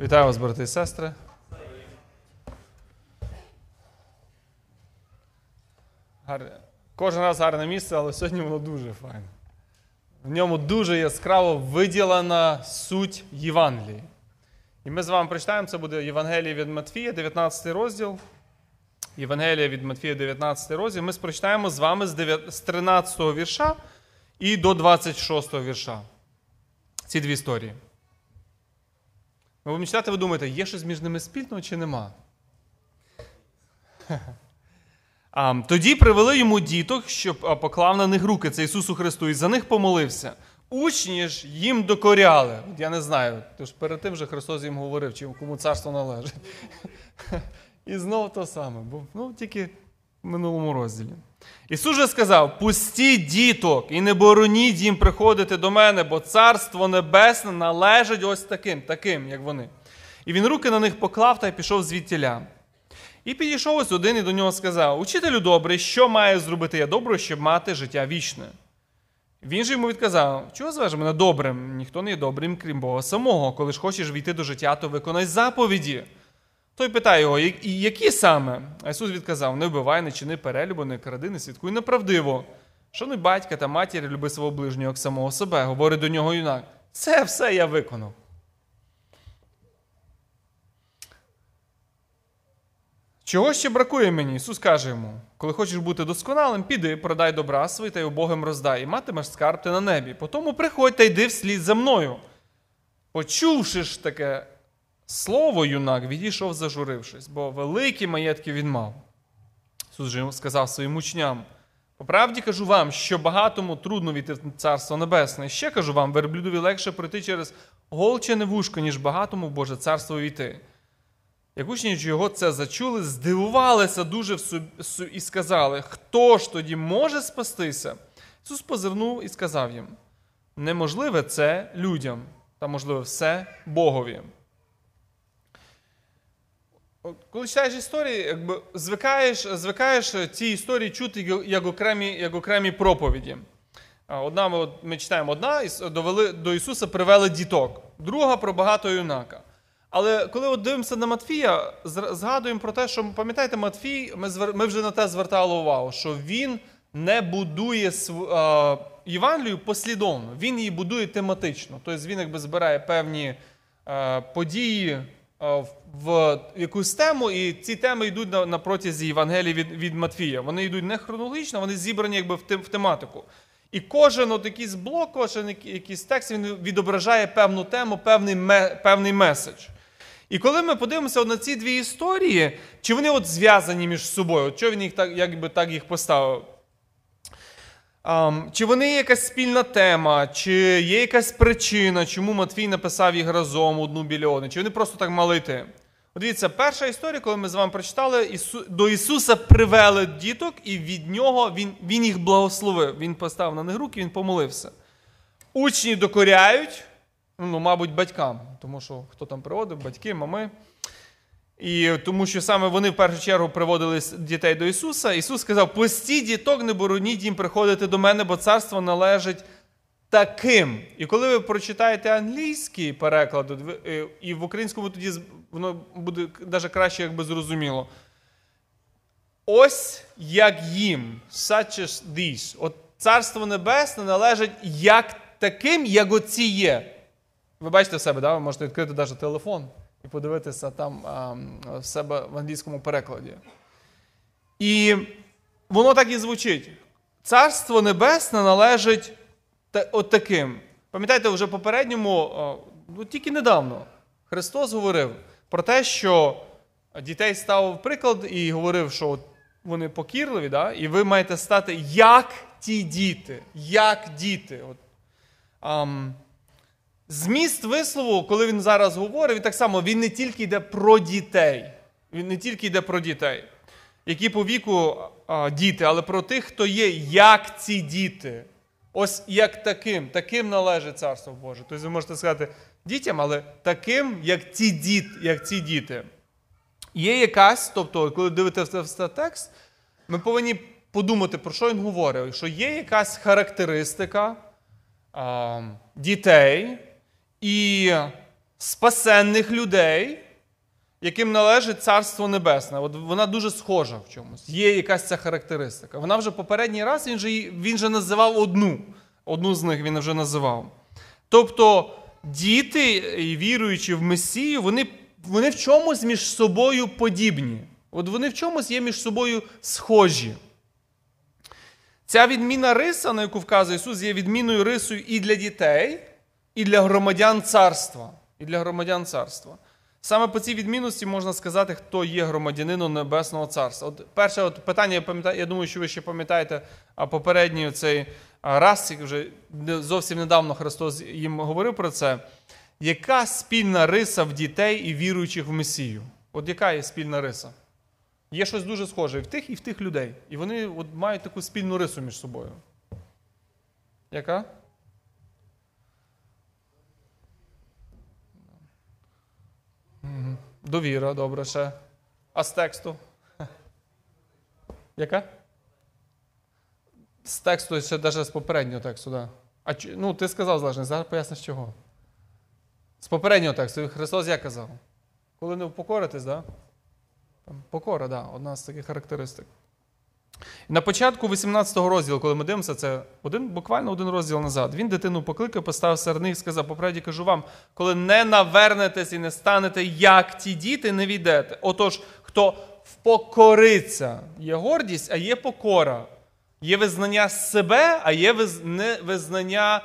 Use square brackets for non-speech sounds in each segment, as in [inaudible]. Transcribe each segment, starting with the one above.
Вітаю вас, брати і сестри. Гарне. Кожен раз гарне місце, але сьогодні воно дуже файне. В ньому дуже яскраво виділена суть Євангелії. І ми з вами прочитаємо, це буде Євангеліє від Матфія, 19 розділ. Євангелія від Матфія, 19 розділ. Ми прочитаємо з вами з 13 вірша і до 26 вірша. Ці дві історії. Ми будемо ви думаєте, є щось між ними спільного чи нема? [laughs] Тоді привели йому діток, щоб поклав на них руки це Ісусу Христу, і за них помолився. Учні ж їм докоряли. От Я не знаю, тож перед тим же Христос їм говорив, чи кому царство належить. [laughs] І знову то саме, бо ну, тільки в минулому розділі. Ісус же сказав: пустіть діток і не бороніть їм приходити до мене, бо царство небесне належить ось таким, таким, як вони. І він руки на них поклав та й пішов звідтіля. І підійшов ось один і до нього сказав: Учителю добрий, що має зробити я добре, щоб мати життя вічне? Він же йому відказав: Чого звеш мене добрим? Ніхто не є добрим, крім Бога самого. Коли ж хочеш війти до життя, то виконай заповіді. Той питає його, які саме? А Ісус відказав: не вбивай, не чини перелюбу, не кради, не свідкуй неправдиво. Шануй батька та матір, люби свого ближнього як самого себе, говорить до нього юнак. Це все я виконав. Чого ще бракує мені? Ісус каже йому: коли хочеш бути досконалим, піди, продай добра свої та й убогим роздай, і матимеш скарб ти на небі. Потому приходь та йди вслід за мною. Почувши ж таке слово, юнак, відійшов, зажурившись, бо великі маєтки він мав. Ісус же сказав своїм учням: по правді кажу вам, що багатому трудно війти в Царство Небесне. І ще кажу вам, верблюдові легше пройти через голчене вушко, ніж багатому в Боже царство війти. Як учні його це зачули, здивувалися дуже і сказали, хто ж тоді може спастися? Ісус позирнув і сказав їм: неможливе це людям, та можливе все Богові. Коли читаєш історії, якби звикаєш звикаєш ці історії чути як окремі як окремі проповіді. Одна ми, ми читаємо одна, довели, до Ісуса привели діток, друга про багатого юнака. Але коли от дивимося на Матфія, згадуємо про те, що пам'ятаєте, Матфій, ми ми вже на те звертали увагу, що він не будує Євангелію послідовно, він її будує тематично. Тобто він якби збирає певні події в якусь тему, і ці теми йдуть на, на протязі Євангелії від від Матфія. Вони йдуть не хронологічно, вони зібрані якби в, в тематику. І кожен от якийсь блок, кожен якийсь текст він відображає певну тему, певний певний меседж. І коли ми подивимося на ці дві історії, чи вони от зв'язані між собою, що він їх так, якби так їх поставив? Um, чи вони є якась спільна тема, чи є якась причина, чому Матвій написав їх разом одну біля чи вони просто так мали йти? От Дивіться, перша історія, коли ми з вами прочитали, Ісу... до Ісуса привели діток, і від нього Він він їх благословив. Він поставив на них руки, Він помолився. Учні докоряють, ну, мабуть, батькам, тому що хто там приводив, батьки, мами. І тому що саме вони в першу чергу приводили дітей до Ісуса. Ісус сказав: пустіть діток, не бороніть їм приходити до мене, бо царство належить таким. І коли ви прочитаєте англійський переклад, е, і в українському тоді воно буде навіть краще, якби зрозуміло. Ось як їм, such as these. От Царство Небесне належить як таким, як оці є. Ви бачите в себе, да? ви можете відкрити навіть телефон і подивитися там в себе в англійському перекладі. І воно так і звучить. Царство Небесне належить от таким. Пам'ятаєте, вже попередньому, ну, тільки недавно, Христос говорив про те, що дітей ставив приклад і говорив, що вони покірливі, да? і ви маєте стати як ті діти, як діти. От, Зміст вислову, коли він зараз говорить, він так само він не тільки йде про дітей. Він не тільки йде про дітей, які по віку а, діти, але про тих, хто є, як ці діти. Ось як таким, таким належить Царство Боже. Тобто ви можете сказати дітям, але таким, як ці діт, як ці діти. Є якась, тобто, коли дивитеся текст, ми повинні подумати, про що він говорить, що є якась характеристика а, дітей. І спасенних людей, яким належить Царство Небесне. От вона дуже схожа в чомусь. Є якась ця характеристика. Вона вже попередній раз він же, він же називав одну. Одну з них він вже називав. Тобто діти, віруючи в Месію, вони, вони в чомусь між собою подібні. От вони в чомусь є між собою схожі. Ця відміна риса, на яку вказує Ісус, є відміною рисою і для дітей, і для громадян царства. І для громадян царства. Саме по цій відмінності можна сказати, хто є громадянином Небесного Царства. От Перше от питання, я пам'ятаю, я думаю, що ви ще пам'ятаєте попередній цей раз, вже зовсім недавно Христос їм говорив про це. Яка спільна риса в дітей і віруючих в Месію? От яка є спільна риса? Є щось дуже схоже і в тих, і в тих людей. І вони от мають таку спільну рису між собою. Яка? Довіра, добре ще. А з тексту? Яка? З тексту ще навіть з попереднього тексту, так. А ну, ти сказав залежно, зараз поясниш чого. З попереднього тексту. Христос як казав? Коли не впокоритесь, так? Покора, да, одна з таких характеристик. На початку 18-го розділу, коли ми дивимося, це один, буквально один розділ назад. Він дитину покликав, поставив серед них і сказав: поправді кажу вам, коли не навернетесь і не станете, як ті діти, не війдете. Отож, хто впокориться, є гордість, а є покора. Є визнання себе, а є визнання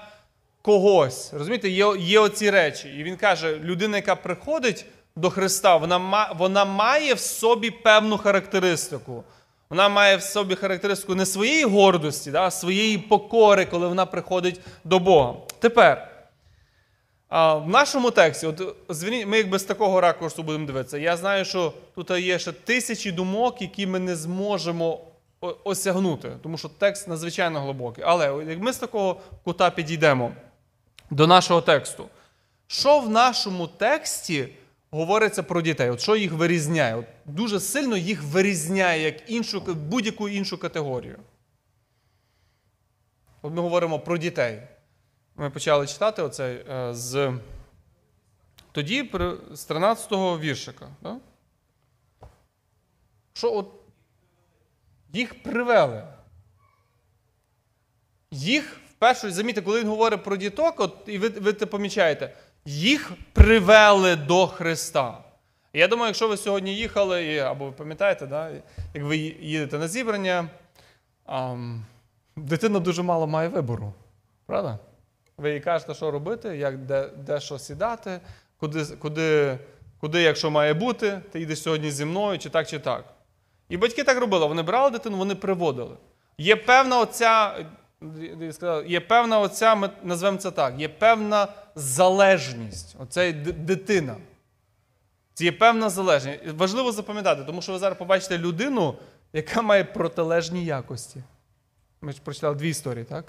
когось. Розумієте, є є оці речі. І він каже: людина, яка приходить до Христа, вона вона має в собі певну характеристику. Вона має в собі характеристику не своєї гордості, а своєї покори, коли вона приходить до Бога. Тепер, в нашому тексті, от, ми якби з такого ракурсу будемо дивитися, я знаю, що тут є ще тисячі думок, які ми не зможемо осягнути, тому що текст надзвичайно глибокий. Але як ми з такого кута підійдемо до нашого тексту, що в нашому тексті говориться про дітей. От Що їх вирізняє? От Дуже сильно їх вирізняє як іншу, будь-яку іншу категорію. От ми говоримо про дітей. Ми почали читати оцей е, з тоді з 13-го віршика. Да? Що от їх привели. Їх вперше, замітьте, коли він говорить про діток, от, і ви ви це помічаєте, їх привели до Христа. Я думаю, якщо ви сьогодні їхали, або ви пам'ятаєте, да, як ви їдете на зібрання, а, дитина дуже мало має вибору. Правда? Ви їй кажете, що робити, як, де, де що сідати, куди, куди, куди, якщо має бути, ти йдеш сьогодні зі мною, чи так, чи так. І батьки так робили. Вони брали дитину, вони приводили. Є певна оця є певна оця, ми назвемо це так, є певна залежність. Оце дитина. Це є певна залежність. Важливо запам'ятати, тому що ви зараз побачите людину, яка має протилежні якості. Ми ж прочитали дві історії, так?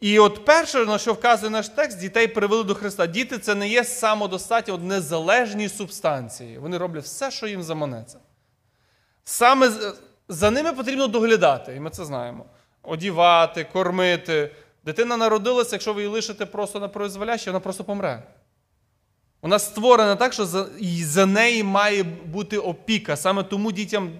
І от перше, на що вказує наш текст, дітей привели до Христа. Діти це не є самодостатні, от незалежні субстанції. Вони роблять все, що їм заманеться. Саме за ними потрібно доглядати, і ми це знаємо одівати, кормити. Дитина народилася, якщо ви її лишите просто на произволяще, вона просто помре. Вона створена так, що за, за неї має бути опіка. Саме тому дітям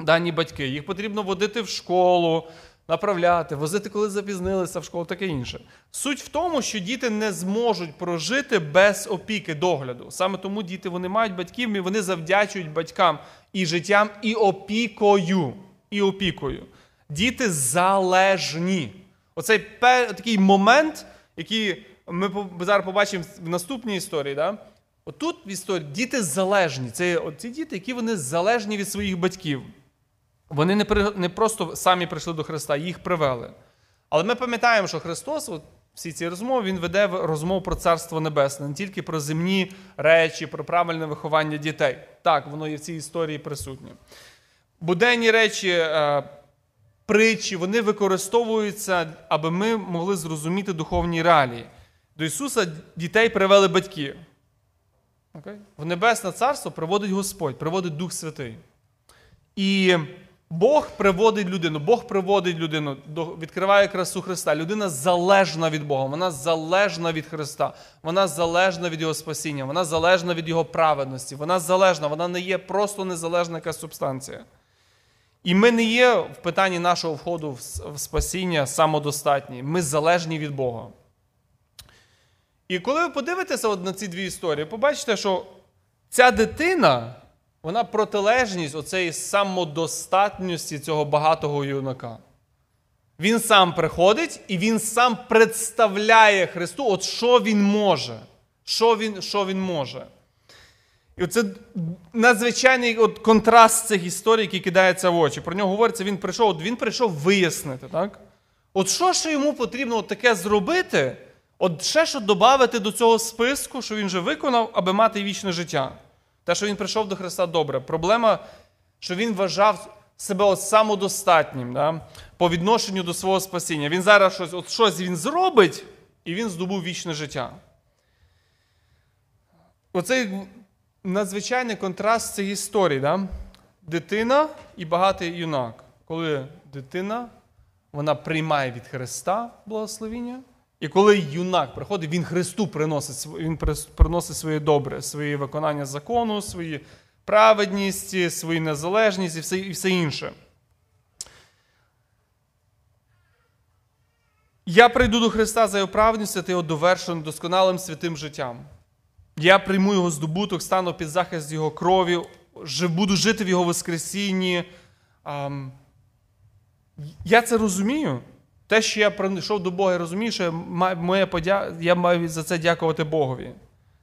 дані батьки. Їх потрібно водити в школу, направляти, возити, коли запізнилися в школу, таке інше. Суть в тому, що діти не зможуть прожити без опіки, догляду. Саме тому діти вони мають батьків, і вони завдячують батькам і життям, і опікою. І опікою. Діти залежні. Оцей такий момент, який ми зараз побачимо в наступній історії. Да? Отут в історії діти залежні. Це ці діти, які вони залежні від своїх батьків. Вони не при, не просто самі прийшли до Христа, їх привели. Але ми пам'ятаємо, що Христос, от всі ці розмови, Він веде розмову про Царство Небесне, не тільки про земні речі, про правильне виховання дітей. Так, воно є в цій історії присутнє. Буденні речі е, притчі, вони використовуються, аби ми могли зрозуміти духовні реалії. До Ісуса дітей привели батьки. В Небесне Царство приводить Господь, приводить Дух Святий. І Бог приводить людину, Бог приводить людину, відкриває красу Христа. Людина залежна від Бога, вона залежна від Христа, вона залежна від Його спасіння, вона залежна від Його праведності, вона залежна, вона не є просто незалежна якась субстанція. І ми не є в питанні нашого входу в спасіння самодостатні. Ми залежні від Бога. І коли ви подивитеся от на ці дві історії, побачите, що ця дитина, вона протилежність оцеї самодостатності цього багатого юнака. Він сам приходить і він сам представляє Христу, от що він може. Що він що він може. І це надзвичайний от контраст цих історій, які кидаються в очі. Про нього говориться, він прийшов от він прийшов вияснити. так? От що ж йому потрібно от таке зробити, от ще що додати до цього списку, що він вже виконав, аби мати вічне життя. Те, що він прийшов до Христа добре. Проблема, що він вважав себе от самодостатнім да? по відношенню до свого спасіння. Він зараз щось от щось він зробить, і він здобув вічне життя. Оцей надзвичайний контраст цих історій. Да? Дитина і багатий юнак. Коли дитина вона приймає від Христа благословіння, і коли юнак приходить, він Христу приносить він приносить своє добре, своє виконання закону, свої праведність, свою незалежність і все, і все інше. Я прийду до Христа за його праведністю та його довершеним досконалим святим життям. Я прийму його здобуток, стану під захист його крові, буду жити в його Воскресінні. Я це розумію. Те, що я прийшов до Бога і розумію, що моя подя... я маю за це дякувати Богові.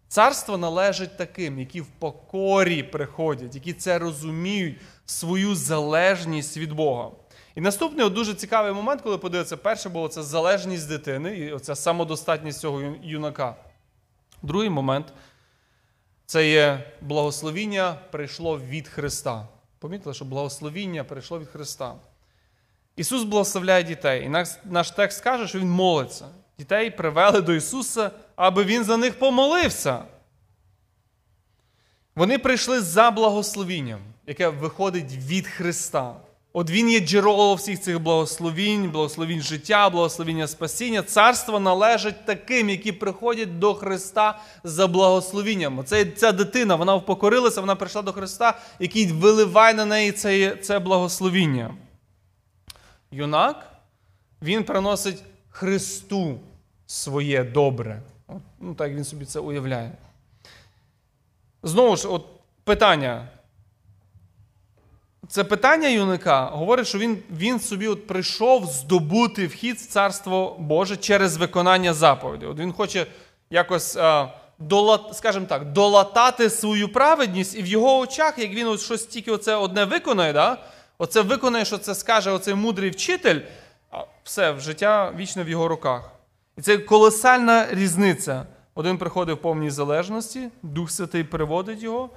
Царство належить таким, які в покорі приходять, які це розуміють, свою залежність від Бога. І наступний дуже цікавий момент, коли подивиться, перше було це залежність дитини і оця самодостатність цього юнака. Другий момент це є благословіння прийшло від Христа. Помітили, що благословіння прийшло від Христа. Ісус благословляє дітей. І наш, текст каже, що Він молиться. Дітей привели до Ісуса, аби Він за них помолився. Вони прийшли за благословінням, яке виходить від Христа. От Він є джерело всіх цих благословінь, благословінь життя, благословіння спасіння. Царство належить таким, які приходять до Христа за благословінням. Оце, ця дитина вона впокорилася, вона прийшла до Христа, який виливає на неї це, це благословіння. Юнак, він приносить Христу своє добре. От, ну, Так він собі це уявляє. Знову ж, от питання. Це питання юнака говорить, що він він собі от прийшов здобути вхід в Царство Боже через виконання заповідей. От Він хоче якось, долат, скажімо так, долатати свою праведність, і в його очах, як він от щось тільки оце одне виконає, да? оце виконає, що це скаже оцей мудрий вчитель, а все, в життя вічне в його руках. І це колосальна різниця. Один приходить в повній залежності, Дух Святий приводить його.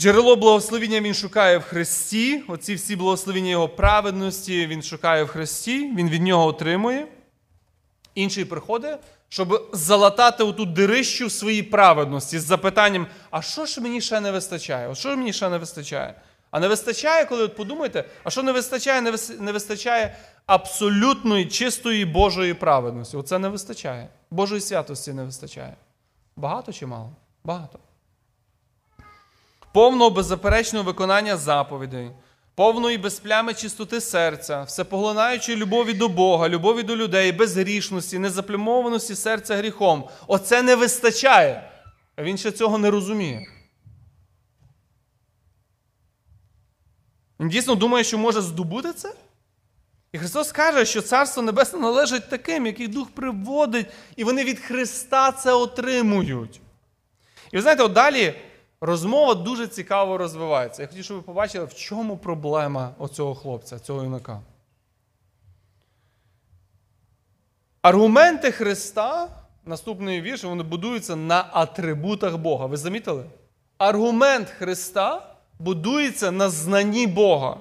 Джерело благословіння він шукає в Христі. Оці всі благословіння Його праведності він шукає в Христі, він від нього отримує. Інший приходить, щоб залатати оту дирищу в своїй праведності з запитанням: а що ж мені ще не вистачає? От що мені ще не вистачає? А не вистачає, коли от подумаєте, а що не вистачає? Не вистачає абсолютної чистої Божої праведності. Оце не вистачає. Божої святості не вистачає. Багато чи мало? Багато повного беззаперечного виконання заповідей, повної безплями чистоти серця, всепоглинаючої любові до Бога, любові до людей, безгрішності, незаплямованості серця гріхом. Оце не вистачає. Він ще цього не розуміє. Він дійсно думає, що може здобути це? І Христос каже, що Царство Небесне належить таким, яких Дух приводить, і вони від Христа це отримують. І ви знаєте, от далі розмова дуже цікаво розвивається. Я хотів, щоб ви побачили, в чому проблема оцього хлопця, цього юнака. Аргументи Христа, наступний вірш, вони будуються на атрибутах Бога. Ви замітили? Аргумент Христа будується на знанні Бога.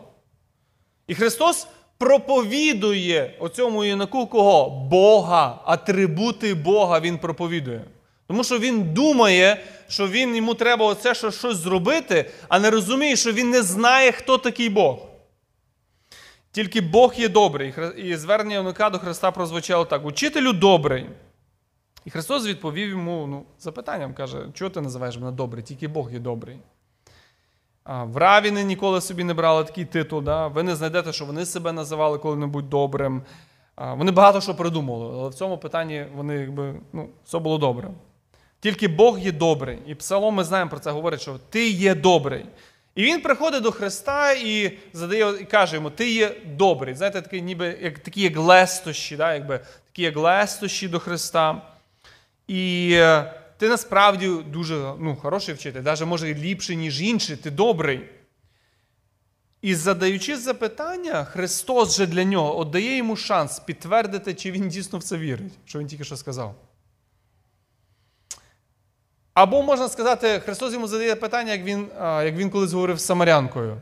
І Христос проповідує оцьому юнаку кого? Бога, атрибути Бога Він проповідує. Тому що він думає, що він йому треба оце що щось зробити, а не розуміє, що він не знає, хто такий Бог. Тільки Бог є добрий. І звернення юнака до Христа прозвучало так: Учителю добрий. І Христос відповів йому ну, запитанням, каже, чого ти називаєш мене добрий? Тільки Бог є добрий. А, В Равіни ніколи собі не брали такий титул. Да? Ви не знайдете, що вони себе називали коли-небудь добрим. А, Вони багато що придумали, але в цьому питанні вони якби, ну, все було добре. Тільки Бог є добрий. І Псалом ми знаємо про це, говорить, що ти є добрий. І він приходить до Христа і задає, і каже йому, ти є добрий. Знаєте, такий, ніби як такі як лестощі, да, якби, такі як лестощі до Христа. І е, ти насправді дуже ну, хороший вчитель, навіть може ліпший, ніж інший, ти добрий. І задаючи запитання, Христос же для нього отдає йому шанс підтвердити, чи він дійсно в це вірить, що він тільки що сказав. Або можна сказати, Христос йому задає питання, як він як він колись говорив з Самарянкою.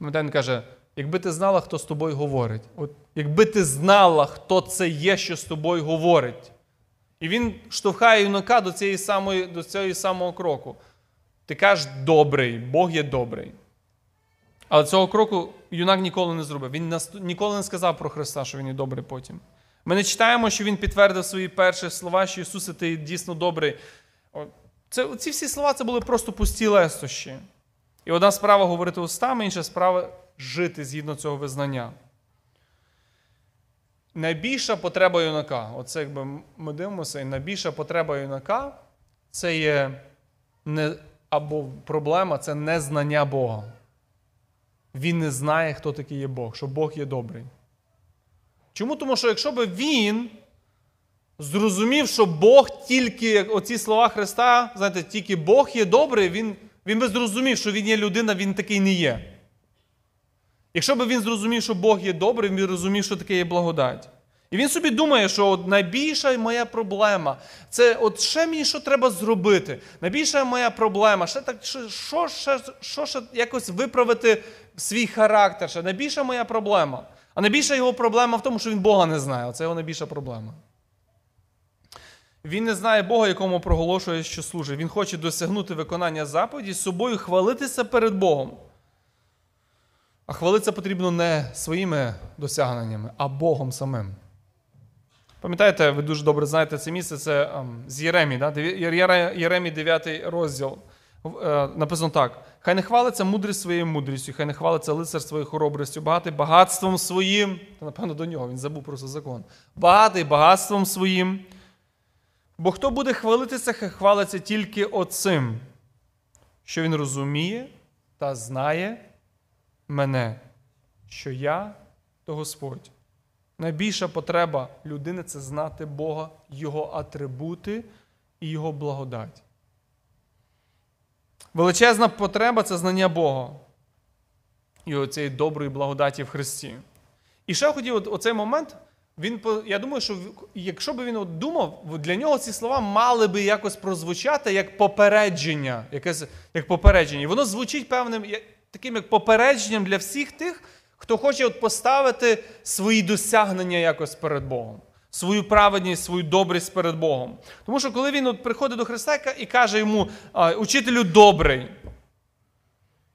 Він каже: якби ти знала, хто з тобою говорить, От, якби ти знала, хто це є, що з тобою говорить. І він штовхає юнака до цієї самої, до цього самого кроку. Ти кажеш добрий, Бог є добрий. Але цього кроку юнак ніколи не зробив. Він ніколи не сказав про Христа, що він є добрий потім. Ми не читаємо, що він підтвердив свої перші слова, що Ісусе, ти дійсно добрий. Це, Ці всі слова це були просто пусті лестощі. І одна справа говорити устами, інша справа жити згідно цього визнання. Найбільша потреба юнака, оце якби ми дивимося, і найбільша потреба юнака це є не, або проблема це незнання Бога. Він не знає, хто такий є Бог, що Бог є добрий. Чому? Тому що якщо би він зрозумів, що Бог тільки оці слова Христа, знаєте, тільки Бог є добрий, він він би зрозумів, що він є людина, він такий не є. Якщо б він зрозумів, що Бог є добрий, він розумів, що таке є благодать. І він собі думає, що от найбільша моя проблема це от ще мені що треба зробити. Найбільша моя проблема, ще так, що, що, що, що ще якось виправити свій характер. Ще найбільша моя проблема. А найбільша його проблема в тому, що він Бога не знає. Оце його найбільша проблема. Він не знає Бога, якому проголошує, що служить. Він хоче досягнути виконання заповіді з собою хвалитися перед Богом. А хвалитися потрібно не своїми досягненнями, а Богом самим. Пам'ятаєте, ви дуже добре знаєте це місце, це um, з Єремі, да? Єремі 9 розділ. Е, написано так: хай не хвалиться мудрість своєю мудрістю, хай не хвалиться лицар своєю хоробрістю, багатий багатством своїм. Та, напевно, до нього він забув просто закон. Багатий багатством своїм. Бо хто буде хвалитися, хвалиться тільки оцим, що він розуміє та знає мене, що я то Господь. Найбільша потреба людини це знати Бога, Його атрибути і Його благодать. Величезна потреба це знання Бога і оцієї доброї благодаті в Христі. І ще хотів оцей момент. Він, Я думаю, що якщо б він от думав, для нього ці слова мали би якось прозвучати як попередження. Якесь, як попередження. І воно звучить певним таким як попередженням для всіх тих, хто хоче от поставити свої досягнення якось перед Богом, свою праведність, свою добрість перед Богом. Тому що коли він от приходить до Христа і каже йому, учителю добрий.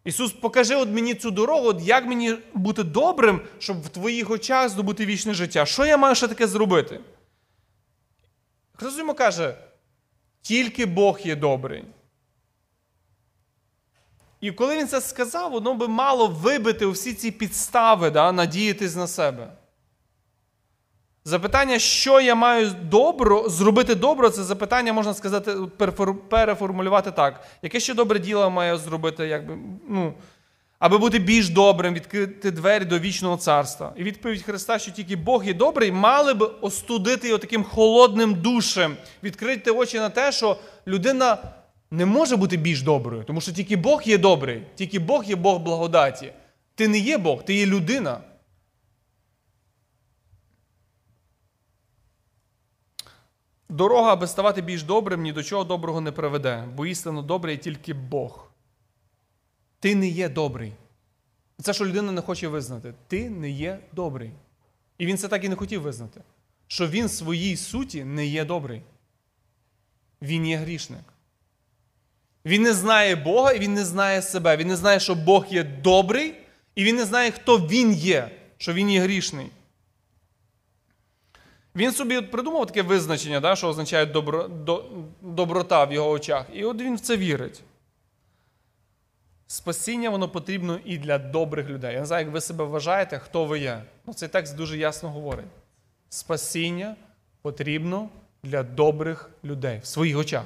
Ісус, покажи от мені цю дорогу, от як мені бути добрим, щоб в твоїх очах здобути вічне життя. Що я маю ще таке зробити? Христос йому каже, тільки Бог є добрий. І коли він це сказав, воно би мало вибити усі ці підстави, да, надіятись на себе. Запитання, що я маю добро, зробити добро, це запитання, можна сказати, переформулювати так. Яке ще добре діло маю зробити, якби, ну, аби бути більш добрим, відкрити двері до вічного царства. І відповідь Христа, що тільки Бог є добрий, мали б остудити його таким холодним душем, відкрити очі на те, що людина не може бути більш доброю, тому що тільки Бог є добрий, тільки Бог є Бог благодаті. Ти не є Бог, ти є людина. Дорога, аби ставати більш добрим, ні до чого доброго не приведе, бо істинно добрий тільки Бог. Ти не є добрий. Це, що людина не хоче визнати. Ти не є добрий. І він це так і не хотів визнати. Що він в своїй суті не є добрий. Він є грішник. Він не знає Бога і він не знає себе. Він не знає, що Бог є добрий, і він не знає, хто він є. що він є грішний. Він собі придумав таке визначення, да, що означає добро, до, доброта в його очах. І от він в це вірить. Спасіння воно потрібно і для добрих людей. Я не знаю, як ви себе вважаєте, хто ви є. Ну, Цей текст дуже ясно говорить. Спасіння потрібно для добрих людей в своїх очах.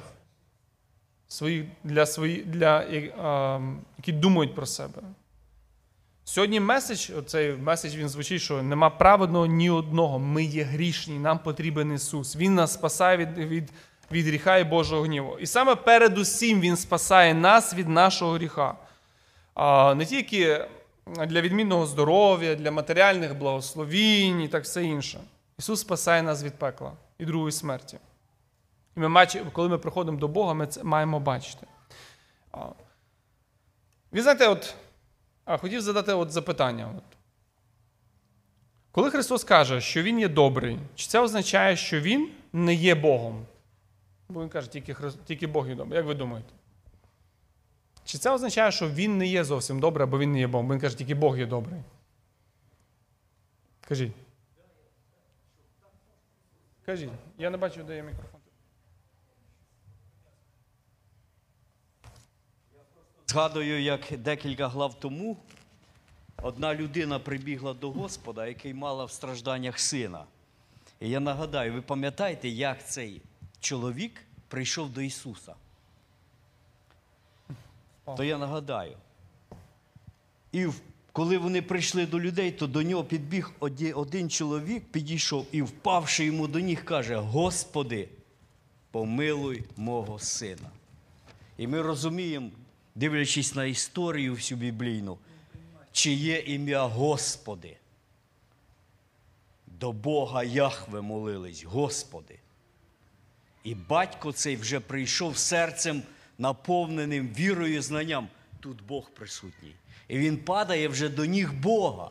Свої, для свої, для, а, які думають про себе. Сьогодні меседж, цей меседж він звучить, що нема праведного ні одного. Ми є грішні, нам потрібен Ісус. Він нас спасає від від, від гріха і Божого гніву. І саме передусім Він спасає нас від нашого гріха. А, Не тільки для відмінного здоров'я, для матеріальних благословінь і так все інше. Ісус спасає нас від пекла і другої смерті. І ми, коли ми приходимо до Бога, ми це маємо бачити. Ви знаєте, от. А хотів задати от запитання. От. Коли Христос каже, що Він є добрий, чи це означає, що Він не є Богом? Бо Він каже, тільки, Хри... тільки Бог є добрий. Як ви думаєте? Чи це означає, що Він не є зовсім добрий, або Він не є Богом? Бо Він каже, тільки Бог є добрий. Кажіть. Кажіть, я не бачу, де є мікрофон. Згадую, як декілька глав тому одна людина прибігла до Господа, який мала в стражданнях сина. І я нагадаю, ви пам'ятаєте, як цей чоловік прийшов до Ісуса? То я нагадаю. І коли вони прийшли до людей, то до нього підбіг один чоловік, підійшов і, впавши йому до ніг, каже: Господи, помилуй мого сина. І ми розуміємо, дивлячись на історію всю біблійну, чи є ім'я Господи. До Бога Яхве молились, Господи. І батько цей вже прийшов серцем, наповненим вірою і знанням. Тут Бог присутній. І він падає вже до ніг Бога.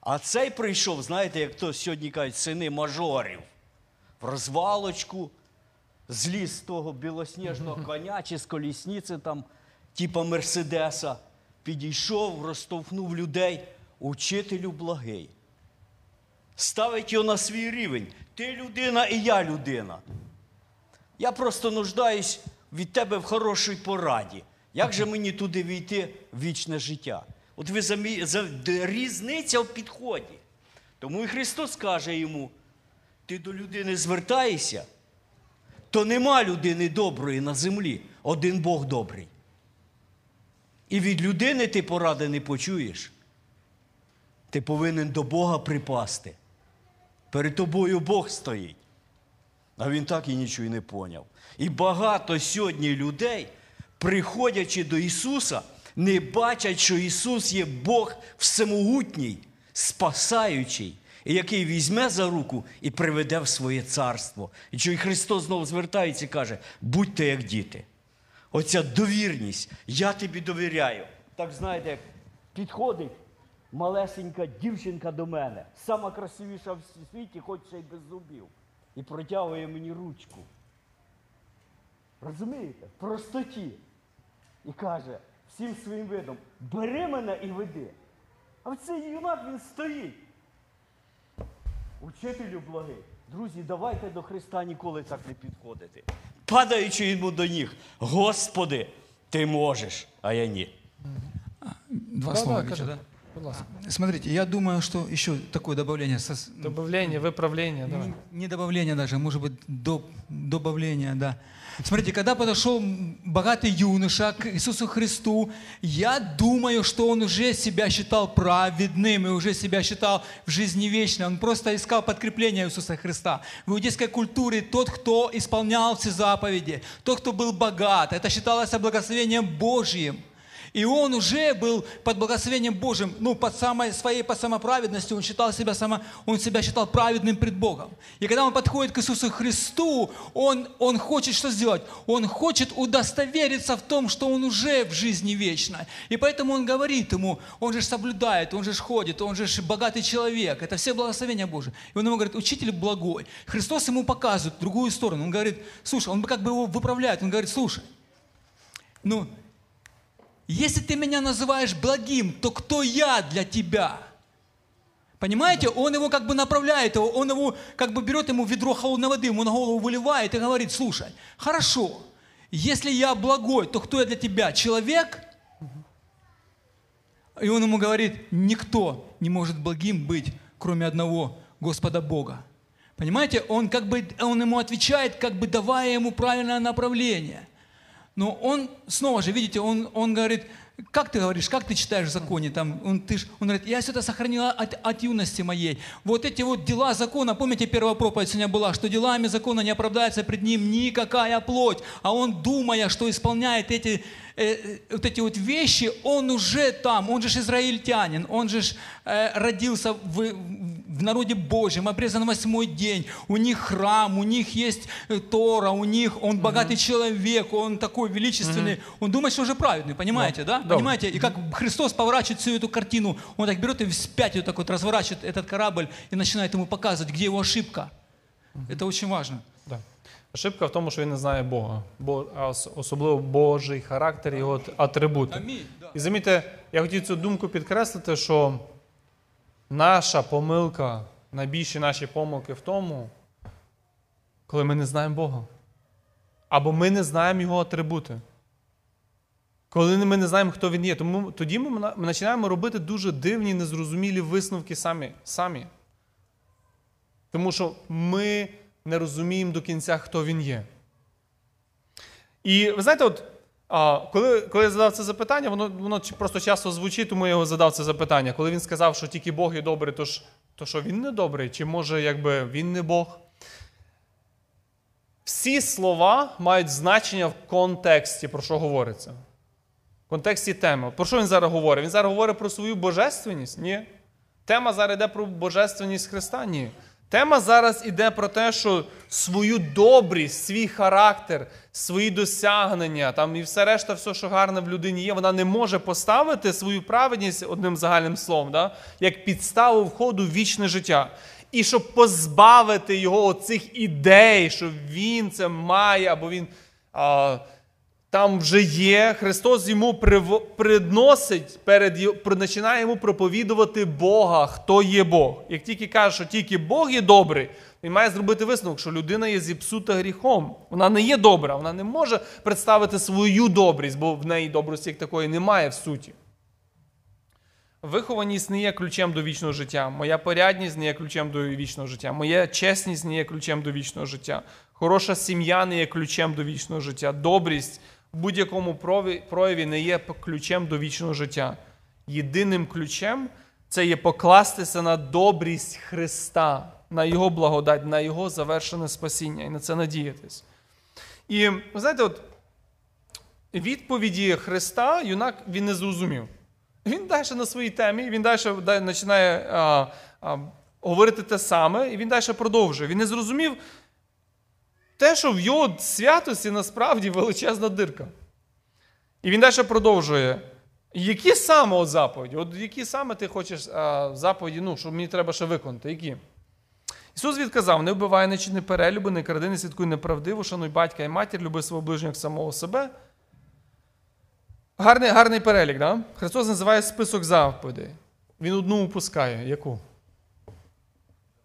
А цей прийшов, знаєте, як то сьогодні кажуть, сини мажорів, в розвалочку, зліз з того білосніжного коня чи з колісниці там типа Мерседеса, підійшов, розтовхнув людей, учителю благий. Ставить його на свій рівень. Ти людина і я людина. Я просто нуждаюсь від тебе в хорошій пораді. Як же мені туди війти в вічне життя? От ви замі... за... різниця в підході. Тому і Христос каже йому: ти до людини звертаєшся, то нема людини доброї на землі, один Бог добрий. І від людини ти поради не почуєш. Ти повинен до Бога припасти. Перед тобою Бог стоїть. А він так і нічого не поняв. І багато сьогодні людей, приходячи до Ісуса, не бачать, що Ісус є Бог всемогутній, спасаючий, який візьме за руку і приведе в своє царство. І що Христос знову звертається і каже: будьте як діти. Оця довірність, я тобі довіряю. Так знаєте, як підходить малесенька дівчинка до мене, сама красивіша в світі, хоч ще й без зубів, і протягує мені ручку. Розумієте? В простоті. І каже всім своїм видом, бери мене і веди. А цей юнак він стоїть. Учителю благий. Друзі, давайте до Христа ніколи так не підходити падаючи йому до ніг. Господи, ти можеш, а я ні. Два да, слова, да? Смотрите, я думаю, что еще такое добавление. Добавление, выправление. Давай. Не, не добавление даже, может быть, до, добавление, да. Смотрите, когда подошел богатый юноша к Иисусу Христу, я думаю, что он уже себя считал праведным и уже себя считал в жизни вечной. Он просто искал подкрепление Иисуса Христа. В иудейской культуре тот, кто исполнял все заповеди, тот, кто был богат, это считалось благословением Божьим – и он уже был под благословением Божьим, ну, под самой, своей под самоправедностью, он считал себя, само, он себя считал праведным пред Богом. И когда он подходит к Иисусу Христу, он, он хочет что сделать? Он хочет удостовериться в том, что он уже в жизни вечной. И поэтому он говорит ему, он же соблюдает, он же ходит, он же богатый человек. Это все благословения Божие. И он ему говорит, учитель благой. Христос ему показывает другую сторону. Он говорит, слушай, он как бы его выправляет. Он говорит, слушай, ну, если ты меня называешь благим, то кто я для тебя? Понимаете, он его как бы направляет, его, он его как бы берет ему ведро холодной воды, ему на голову выливает и говорит, слушай, хорошо, если я благой, то кто я для тебя? Человек? И он ему говорит, никто не может благим быть, кроме одного, Господа Бога. Понимаете, он как бы, он ему отвечает, как бы давая ему правильное направление. Но он, снова же, видите, он, он говорит, как ты говоришь, как ты читаешь в законе? Там, он, ты ж, он говорит, я все это сохранила от, от юности моей. Вот эти вот дела закона, помните, первая проповедь сегодня была, что делами закона не оправдается пред ним никакая плоть. А он, думая, что исполняет эти, э, вот эти вот вещи, он уже там, он же ж израильтянин, он же ж, э, родился в, в народе Божьем, обрезан восьмой день, у них храм, у них есть э, Тора, у них, он богатый человек, он такой величественный, он думает, что уже праведный, понимаете, да? Да. Понимаете? И как Христос поворачивает всю эту картину, он так берет и вспять вот так вот разворачивает этот корабль и начинает ему показывать, где его ошибка. Это очень важно. Да. Ошибка в тому, що він не знає Бога, Бо, особливо Божий характер, його атрибути. І замітьте, я хотів цю думку підкреслити, що наша помилка, найбільші наші помилки в тому, коли ми не знаємо Бога. Або ми не знаємо Його атрибути. Коли ми не знаємо, хто він є. Тому тоді ми, починаємо робити дуже дивні, незрозумілі висновки самі. самі. Тому що ми не розуміємо до кінця, хто він є. І ви знаєте, от коли, коли я задав це запитання, воно, воно просто часто звучить, тому я його задав це запитання. Коли він сказав, що тільки Бог є добрий, то, ж, то що він не добрий, чи може якби він не Бог? Всі слова мають значення в контексті, про що говориться. В контексті теми. Про що він зараз говорить? Він зараз говорить про свою божественність? Ні. Тема зараз йде про божественність Христа? Ні. Тема зараз іде про те, що свою добрість, свій характер, свої досягнення, там і все решта, все, що гарне в людині є, вона не може поставити свою праведність одним загальним словом, да, як підставу входу в вічне життя. І щоб позбавити його оцих ідей, що він це має, або він а, там вже є, Христос йому приносить перед починає йому проповідувати Бога, хто є Бог. Як тільки каже, що тільки Бог є добрий, він має зробити висновок, що людина є зіпсута гріхом. Вона не є добра, вона не може представити свою добрість, бо в неї добрості як такої немає в суті. Вихованість не є ключем до вічного життя. Моя порядність не є ключем до вічного життя. Моя чесність не є ключем до вічного життя. Хороша сім'я не є ключем до вічного життя. Добрість будь-якому прояві не є ключем до вічного життя. Єдиним ключем це є покластися на добрість Христа, на Його благодать, на Його завершене спасіння і на це надіятись. І ви знаєте, от відповіді Христа юнак він не зрозумів. Він далі на своїй темі, він далі починає а, а, говорити те саме, і він далі продовжує. Він не зрозумів те, що в його святості насправді величезна дирка. І він далі продовжує. Які саме от заповіді? От які саме ти хочеш а, заповіді, ну, що мені треба ще виконати? Які? Ісус відказав: не вбивай, не чини перелюби, не кради, не слідкуй неправдиво, шануй батька і матір, люби свого ближнього самого себе. Гарний, гарний перелік, да? Христос називає список заповідей. Він одну упускає. Яку?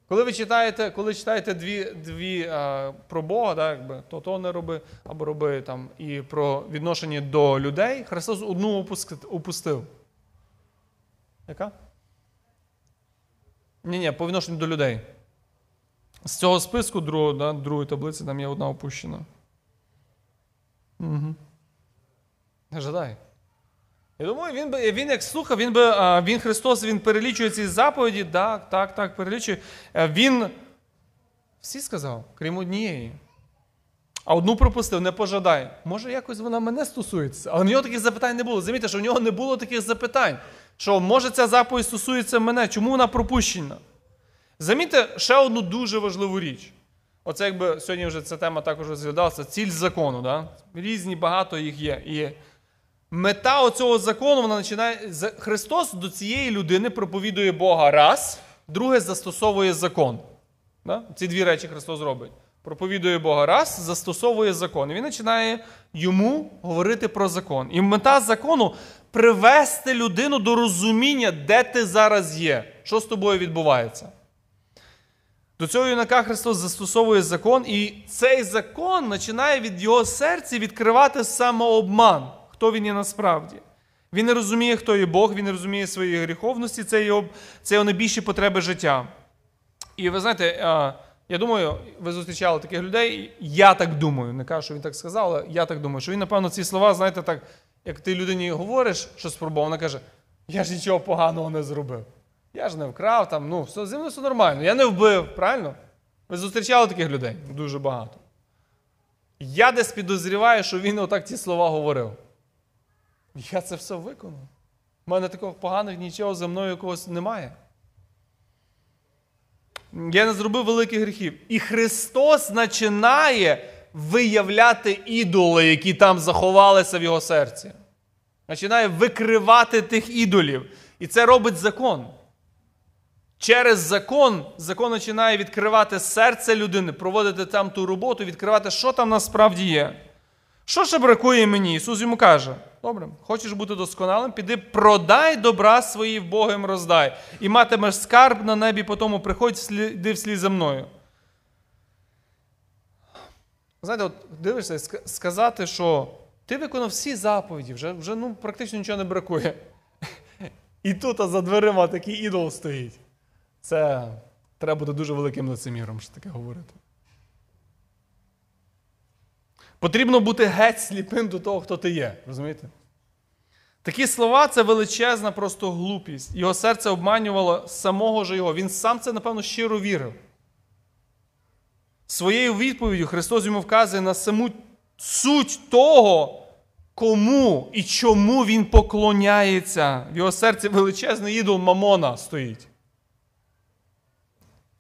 Коли ви читаєте, коли читаєте дві, дві а, про Бога, да, якби, то то не роби, або роби там, і про відношення до людей, Христос одну упустив. Яка? Ні, ні, по відношенню до людей. З цього списку другого, да, другої таблиці там є одна опущена. Угу. Не жадай. Я думаю, він, би, він як слухав, він би, він Христос, він перелічує ці заповіді, так, так, так, перелічує. Е, Він всі сказав, крім однієї. А одну пропустив, не пожадай. Може, якось вона мене стосується. Але в нього таких запитань не було. Замітьте, що в нього не було таких запитань. Що може ця заповідь стосується мене? Чому вона пропущена? Замітьте ще одну дуже важливу річ. Оце якби сьогодні вже ця тема також розглядалася. Ціль закону. Да? Різні, багато їх є. І мета оцього закону вона починає. Христос до цієї людини проповідує Бога раз, друге застосовує закон. Да? Ці дві речі Христос робить. проповідує Бога, раз, застосовує закон. І він починає йому говорити про закон. І мета закону привести людину до розуміння, де ти зараз є, що з тобою відбувається. До цього юнака Христос застосовує закон, і цей закон починає від його серця відкривати самообман, хто він є насправді. Він не розуміє, хто є Бог, він не розуміє своєї гріховності, це його, це його найбільші потреби життя. І ви знаєте, я думаю, ви зустрічали таких людей. Я так думаю, не кажу, що він так сказав, але я так думаю, що він, напевно, ці слова, знаєте, так, як ти людині говориш, що спробував, вона каже: я ж нічого поганого не зробив. Я ж не вкрав, там, ну, все, зі мною все нормально. Я не вбив, правильно? Ви зустрічали таких людей? Дуже багато. Я десь підозріваю, що він отак ці слова говорив. Я це все виконав. У мене такого поганих нічого за мною якогось немає. Я не зробив великих гріхів. І Христос починає виявляти ідоли, які там заховалися в його серці. Починає викривати тих ідолів. І це робить закон. Через закон закон починає відкривати серце людини, проводити там ту роботу, відкривати, що там насправді є. Що ще бракує мені? Ісус йому каже: Добре, хочеш бути досконалим, піди продай добра свої в Богом роздай, і матимеш скарб на небі, потім приходь, йди вслід за мною. Знаєте, от дивишся, сказати, що ти виконав всі заповіді, вже, вже ну, практично нічого не бракує. І тут а за дверима такий ідол стоїть. Це треба бути дуже великим лицеміром, що таке говорити. Потрібно бути геть сліпим до того, хто ти є. Розумієте? Такі слова це величезна просто глупість. Його серце обманювало самого ж його. Він сам це, напевно, щиро вірив. Своєю відповіддю Христос йому вказує на саму суть того, кому і чому він поклоняється. В його серці величезний ідол Мамона стоїть.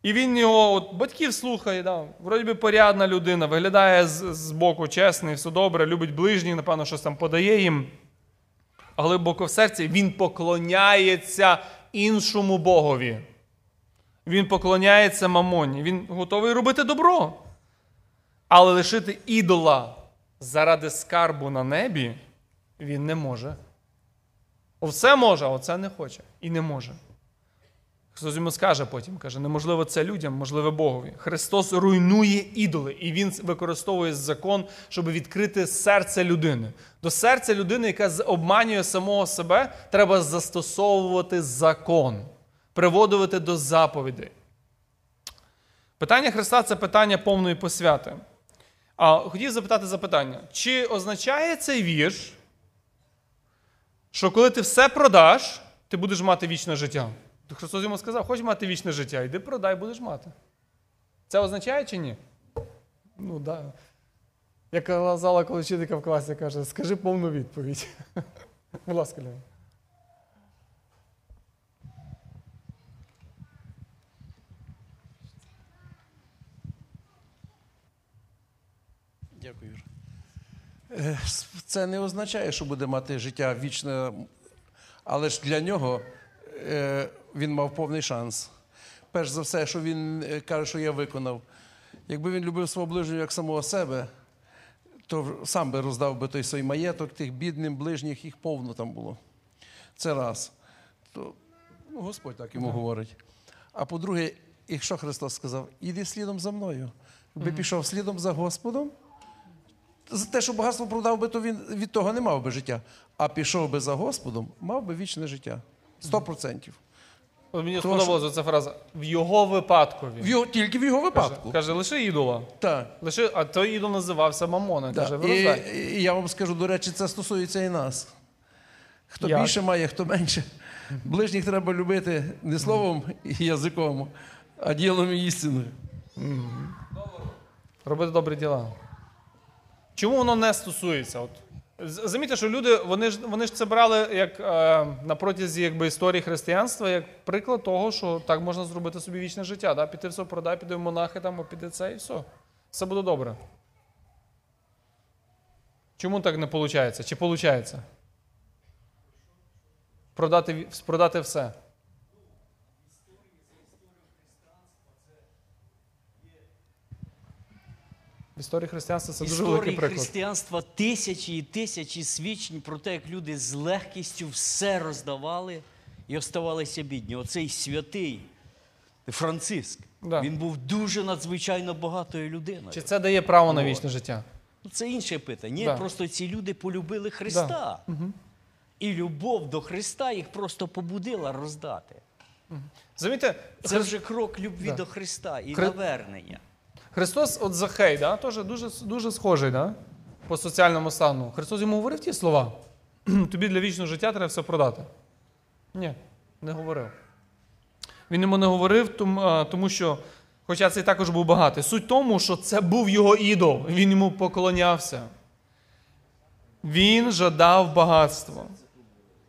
І він його от, батьків слухає, да, вроді би порядна людина, виглядає з, з боку чесний, все добре, любить ближніх, напевно, щось там подає їм. Глибоко в серці він поклоняється іншому Богові. Він поклоняється мамоні. Він готовий робити добро. Але лишити ідола заради скарбу на небі він не може. Все може, а оце не хоче. І не може. Христос йому скаже потім, каже, неможливо це людям, можливо Богові. Христос руйнує ідоли, і Він використовує закон, щоб відкрити серце людини. До серця людини, яка обманює самого себе, треба застосовувати закон, приводити до заповідей. Питання Христа це питання повної посвяти. А хотів запитати запитання: чи означає цей вірш, що коли ти все продаш, ти будеш мати вічне життя? То Христос йому сказав, хочеш мати вічне життя, йди продай, будеш мати. Це означає чи ні? Ну. Да. Як казала коли вчителька в класі, каже, скажи повну відповідь. [laughs] Будь ласка, Леонід. Дякую. Юр. Е, Це не означає, що буде мати життя вічне, але ж для нього е, він мав повний шанс. Перш за все, що він е, каже, що я виконав. Якби він любив свого ближнього як самого себе, то сам би роздав би той свій маєток, тих бідним ближніх, їх повно там було. Це раз. То, ну, Господь так йому говорить. А по-друге, якщо Христос сказав, іди слідом за мною, якби пішов слідом за Господом, за те, що багатство продав би, то він від того не мав би життя. А пішов би за Господом, мав би вічне життя. Сто процентів. Мені Тому сподобалася ця фраза. В його випадкові. В його, тільки в його випадку. Каже, лише ідола. Так. Лише, а той ідол називався Мамона. Да. Каже, І, і я вам скажу, до речі, це стосується і нас. Хто Як? більше має, хто менше. Ближніх треба любити не словом і язиком, а ділом і істиною. Робити добрі діла. Чому воно не стосується? От, замітьте, що люди вони ж, вони ж це брали як е, на протязі якби, історії християнства, як приклад того, що так можна зробити собі вічне життя. Да? Піти все продай, піди в монахи, там, піде це і все. Все буде добре. Чому так не виходить? Чи виходить? Продати, продати все. В історії християнства це дуже великий історії приклад. християнства тисячі і тисячі свідчень про те, як люди з легкістю все роздавали і оставалися бідні. Оцей святий Франциск. Да. Він був дуже надзвичайно багатою людиною. Чи це дає право на вічне життя? Ну, Це інше питання. Ні, Да. просто ці люди полюбили Христа. І любов до Христа їх просто побудила роздати. Замітьте, Це вже крок любві Да. до Христа і Хри- навернення. Христос, от Захей, да, теж дуже, дуже схожий да, по соціальному стану. Христос йому говорив ті слова. [clears throat] Тобі для вічного життя треба все продати. Ні, не говорив. Він йому не говорив, тому, що, хоча цей також був багатий. Суть тому, що це був його ідол. Він йому поклонявся. Він жадав багатства.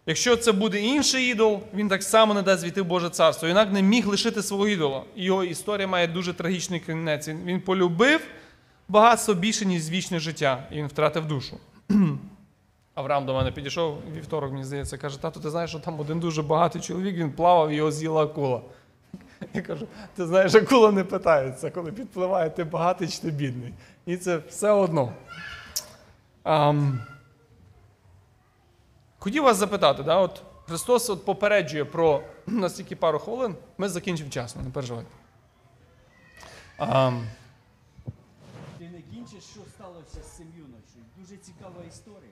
Якщо це буде інший ідол, він так само не дасть війти в Боже царство. Інак не міг лишити свого ідола. Його історія має дуже трагічний кінець. Він полюбив багатство більше, ніж вічне життя, і він втратив душу. [clears throat] Авраам до мене підійшов вівторок, мені здається, каже: тату, ти знаєш, що там один дуже багатий чоловік, він плавав, його з'їла акула. [laughs] Я кажу, ти знаєш, акула не питається, коли підпливає, ти багатий чи ти бідний. І це все одно. Ам, Хотів вас запитати, да, от Христос от попереджує про [clears throat] настільки пару хвилин, ми закінчимо вчасно, не переживайте. Ти не кінчиш, що сталося з цим юношею. Дуже цікава історія.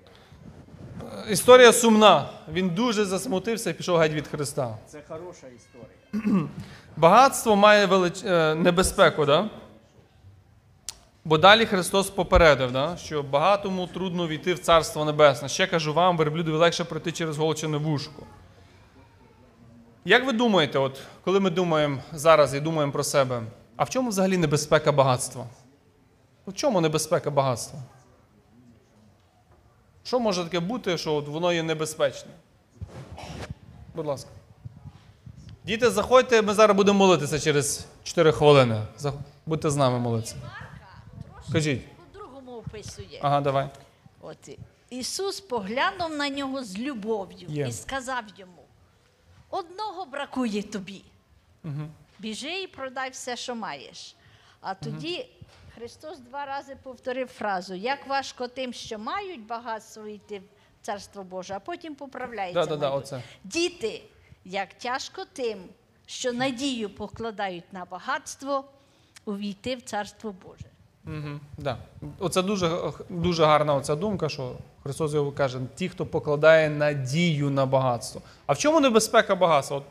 історія сумна. Він дуже засмутився і пішов геть від Христа. Це хороша історія. [clears throat] Багатство має велич... е, небезпеку, да? Бо далі Христос попередив, да? що багатому трудно війти в Царство Небесне. Ще кажу вам, верблюдові легше пройти через голчене вушко. Як ви думаєте, от, коли ми думаємо зараз і думаємо про себе, а в чому взагалі небезпека багатства? В чому небезпека багатства? Що може таке бути, що от воно є небезпечне? Будь ласка. Діти, заходьте, ми зараз будемо молитися через 4 хвилини. Будьте з нами молитися. Кажіть. По-другому описує. Ага, давай. От Ісус поглянув на нього з любов'ю Є. і сказав йому: одного бракує тобі. Біжи і продай все, що маєш. А тоді Христос два рази повторив фразу: як важко тим, що мають багатство йти в Царство Боже, а потім поправляється. Да-да-да, мабуть. оце. Діти, як тяжко тим, що надію покладають на багатство, увійти в Царство Боже. Угу, да. Оце дуже, дуже гарна оця думка, що Христос його каже: ті, хто покладає надію на багатство. А в чому небезпека багатства? От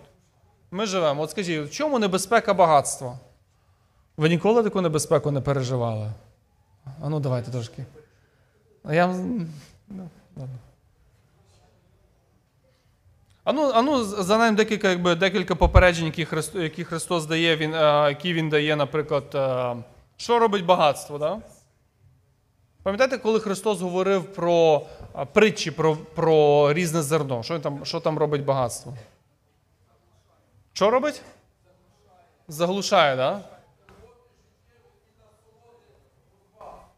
ми живемо. От скажіть, в чому небезпека багатства? Ви ніколи таку небезпеку не переживали? А ну давайте трошки. Я. Ну, ладно. А ну, за ним декілька, якби, декілька попереджень, які Христос, які Христос дає, він, які він дає, наприклад, що робить багатство? Да? Пам'ятаєте, коли Христос говорив про притчі, про, про різне зерно? Що, там, що там робить багатство? Що робить? Заглушає, так? Да?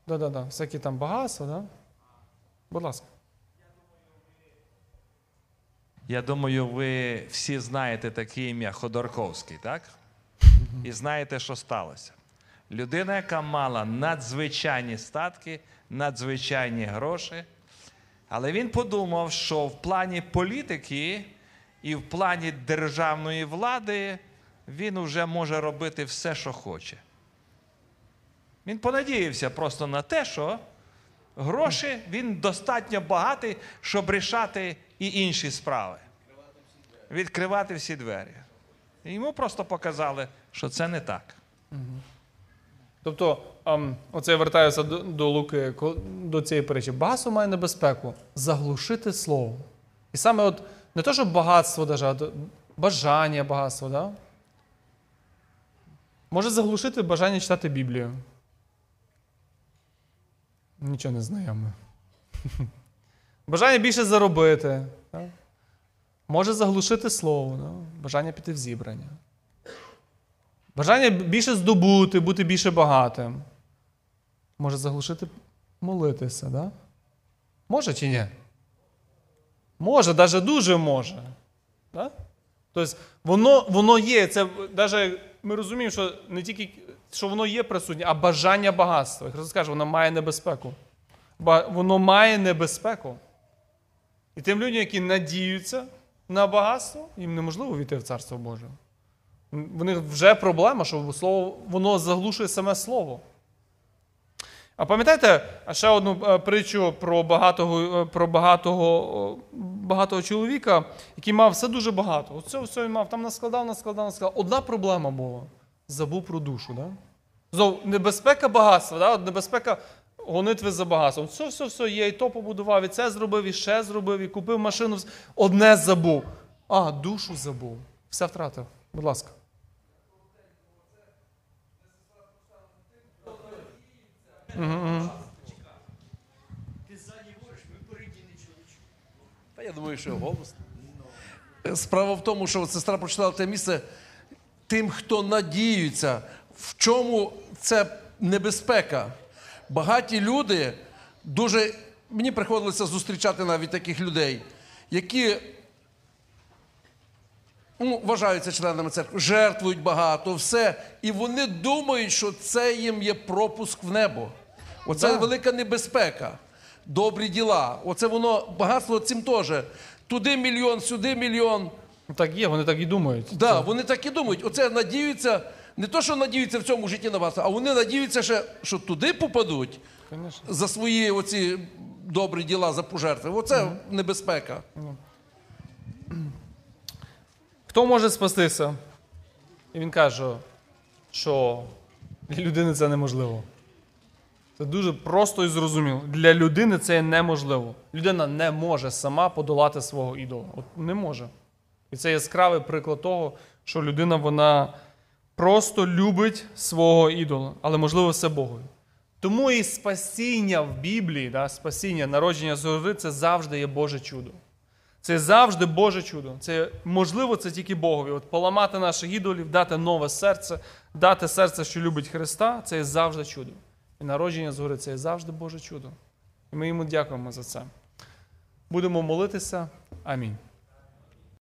Да-да-да, всякі там багатства, да? Будь ласка. Я думаю, ви всі знаєте таке ім'я Ходорковський, так? І знаєте, що сталося. Людина, яка мала надзвичайні статки, надзвичайні гроші. Але він подумав, що в плані політики і в плані державної влади він вже може робити все, що хоче. Він понадіявся просто на те, що гроші він достатньо багатий, щоб рішати і інші справи. Відкривати всі двері. І йому просто показали, що це не так. Тобто, ем, оце я вертаюся до, Луки, до цієї перечі. Багатство має небезпеку заглушити слово. І саме от не то, що багатство, а бажання багатство, да? може заглушити бажання читати Біблію. Нічого не знаємо. [laughs] Бажання більше заробити. Може заглушити слово, да? бажання піти в зібрання. Бажання більше здобути, бути більше багатим. Може заглушити молитися, да? Може чи ні? Може, навіть дуже може. Да? Тобто воно, воно є. Це, навіть ми розуміємо, що не тільки що воно є присутнє, а бажання багатства. Христос каже, воно має небезпеку. Воно має небезпеку. І тим людям, які надіються на багатство, їм неможливо війти в Царство Боже. В них вже проблема, що слово, воно заглушує саме слово. А пам'ятаєте ще одну е, притчу про багатого, е, про багатого, багатого чоловіка, який мав все дуже багато. Оце все він мав, там наскладав, наскладав, наскладав. Одна проблема була забув про душу. Да? Зов, небезпека багатства, да? небезпека гонитви за багатством. Все, все, все, є, і то побудував, і це зробив, і ще зробив, і купив машину. Одне забув. А, душу забув. Все втратив. Будь ласка. Та я думаю, що голос. Справа в тому, що сестра прочитала те місце. Тим, хто надіються, в чому це небезпека. Багаті люди дуже. Мені приходилося зустрічати навіть таких людей, які ну, вважаються членами церкви, жертвують багато, все. І вони думають, що це їм є пропуск в небо. Оце велика небезпека. Добрі діла. Оце воно багатство цим теж. Туди мільйон, сюди мільйон. Ну, Так є, вони так і думають. Да, вони так і думають. Оце надіються, не то, що надіються в цьому житті на вас, а вони надіються, ще, що туди попадуть Конечно. за свої оці добрі діла, за пожертви. Оце небезпека. Хто може спастися? І він каже, що для людини це неможливо. Це дуже просто і зрозуміло. Для людини це неможливо. Людина не може сама подолати свого ідола. От не може. І це яскравий приклад того, що людина вона просто любить свого ідола, але можливо все Богові. Тому і спасіння в Біблії, да, спасіння, народження згори це завжди є Боже чудо. Це завжди Боже чудо. Це можливо, це тільки Богові. От поламати наших ідолів, дати нове серце, дати серце, що любить Христа, це є завжди чудо. І народження згори це є завжди Боже чудо. І ми йому дякуємо за це. Будемо молитися. Амінь.